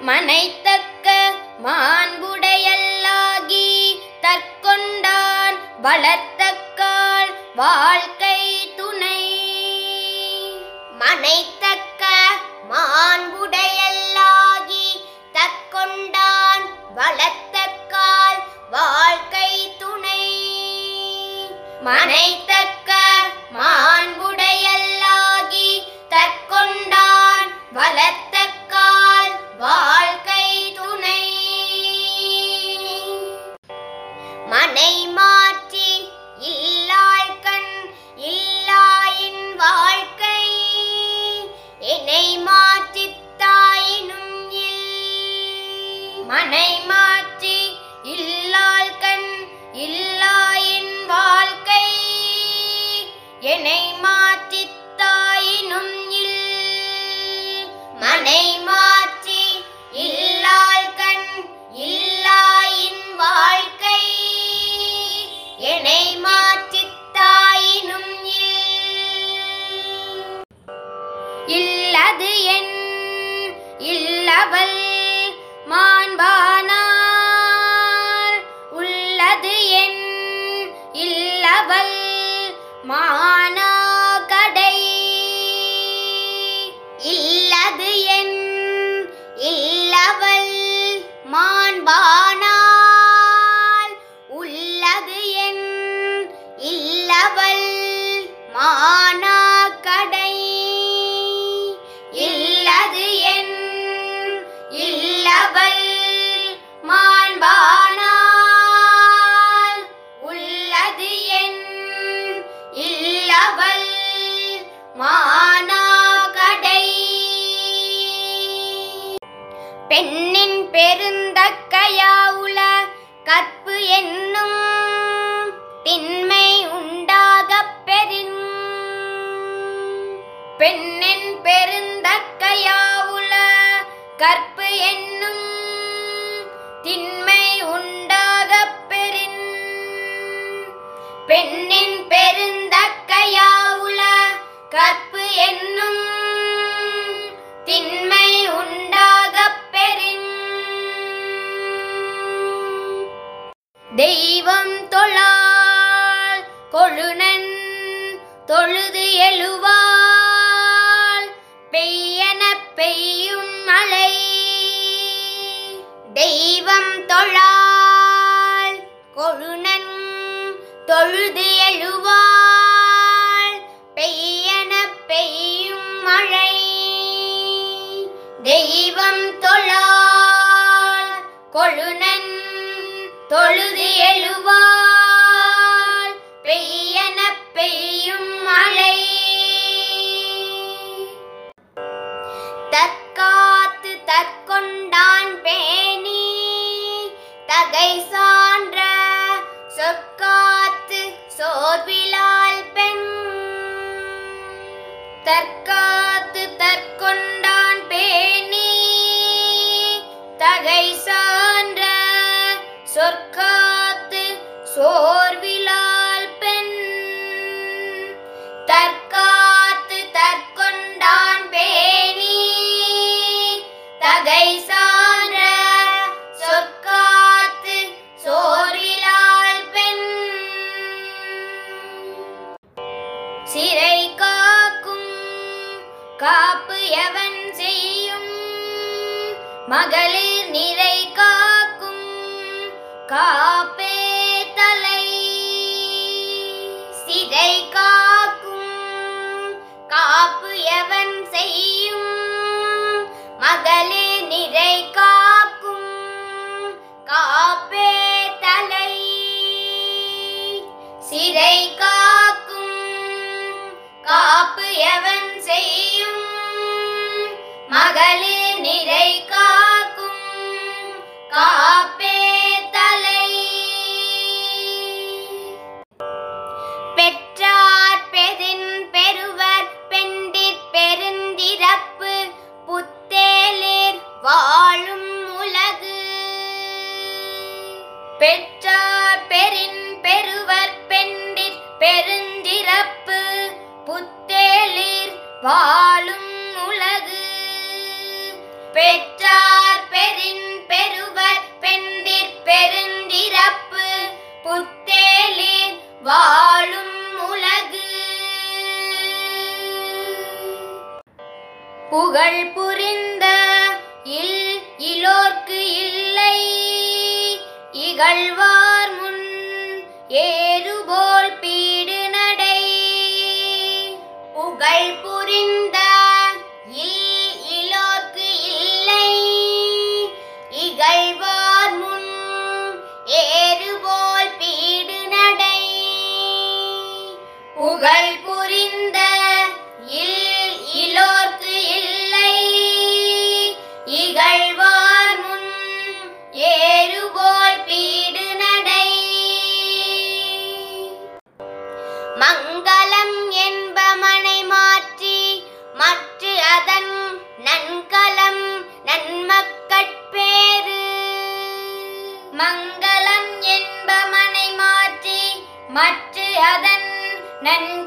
மனைத்தக்க மாண்புடையல்லாகி தற்கொண்டான் வளர்த்தக்கால் வாழ்க்கை துணை. மனைத்தக்க மாண்புடையல்லாகி தற்கொண்டான் வளர்த்தக்கால் வாழ்க்கை துணை. மனை இல்லது என் இல்லவல் மாண்பானார். உள்ளது என் இல்லவல் மான பெண்ணின் பெருந்தக்கையாவுல கற்பு என்னும் திண்மை உண்டாகப் பெறின். பெண்ணின் பெருந்தக்கையாவுல கற்பு என்னும் திண்மை உண்டாகப் பெறின். பெண்ணின் பெருந்த தொழுது எழுவாள். பெய்யன பெய்யும் மழை. தெய்வம் தொழாள். கொழுனன் தொழுது எழுவாள். பெய்யன பெய்யும் சோர்விலால் பெண். தற்காத்து தற்கொண்டான் பேணி. தகை சான்ற சொற்காத்து சோரிலால் பெண். சிறை காக்கும் காப்பு எவன் செய்யும்? மகளிர் நிறை காக்கும் காப்பே காப்பு எவன் செய்யும்? மகளே நிறை காக்கும். காப்பே தலை. பெற்றார் பெரின் பெறுவர் பெண்டிற் பெருந்திறப்பு. புத்தேலேர் வாழும் உலகு. பெற்றார் பெரின் பெறுவர் பெண்டிற் பெருந்திறப்பு. வாழும் உலகு. பெற்றார் பெருந்திறப்பு. புத்தேலில் வாழும் உலகு. புகழ் புரிந்த இல் இலோர்க்கு இல்லை. இகழ்வார் முன் ஏறு Benvenuti!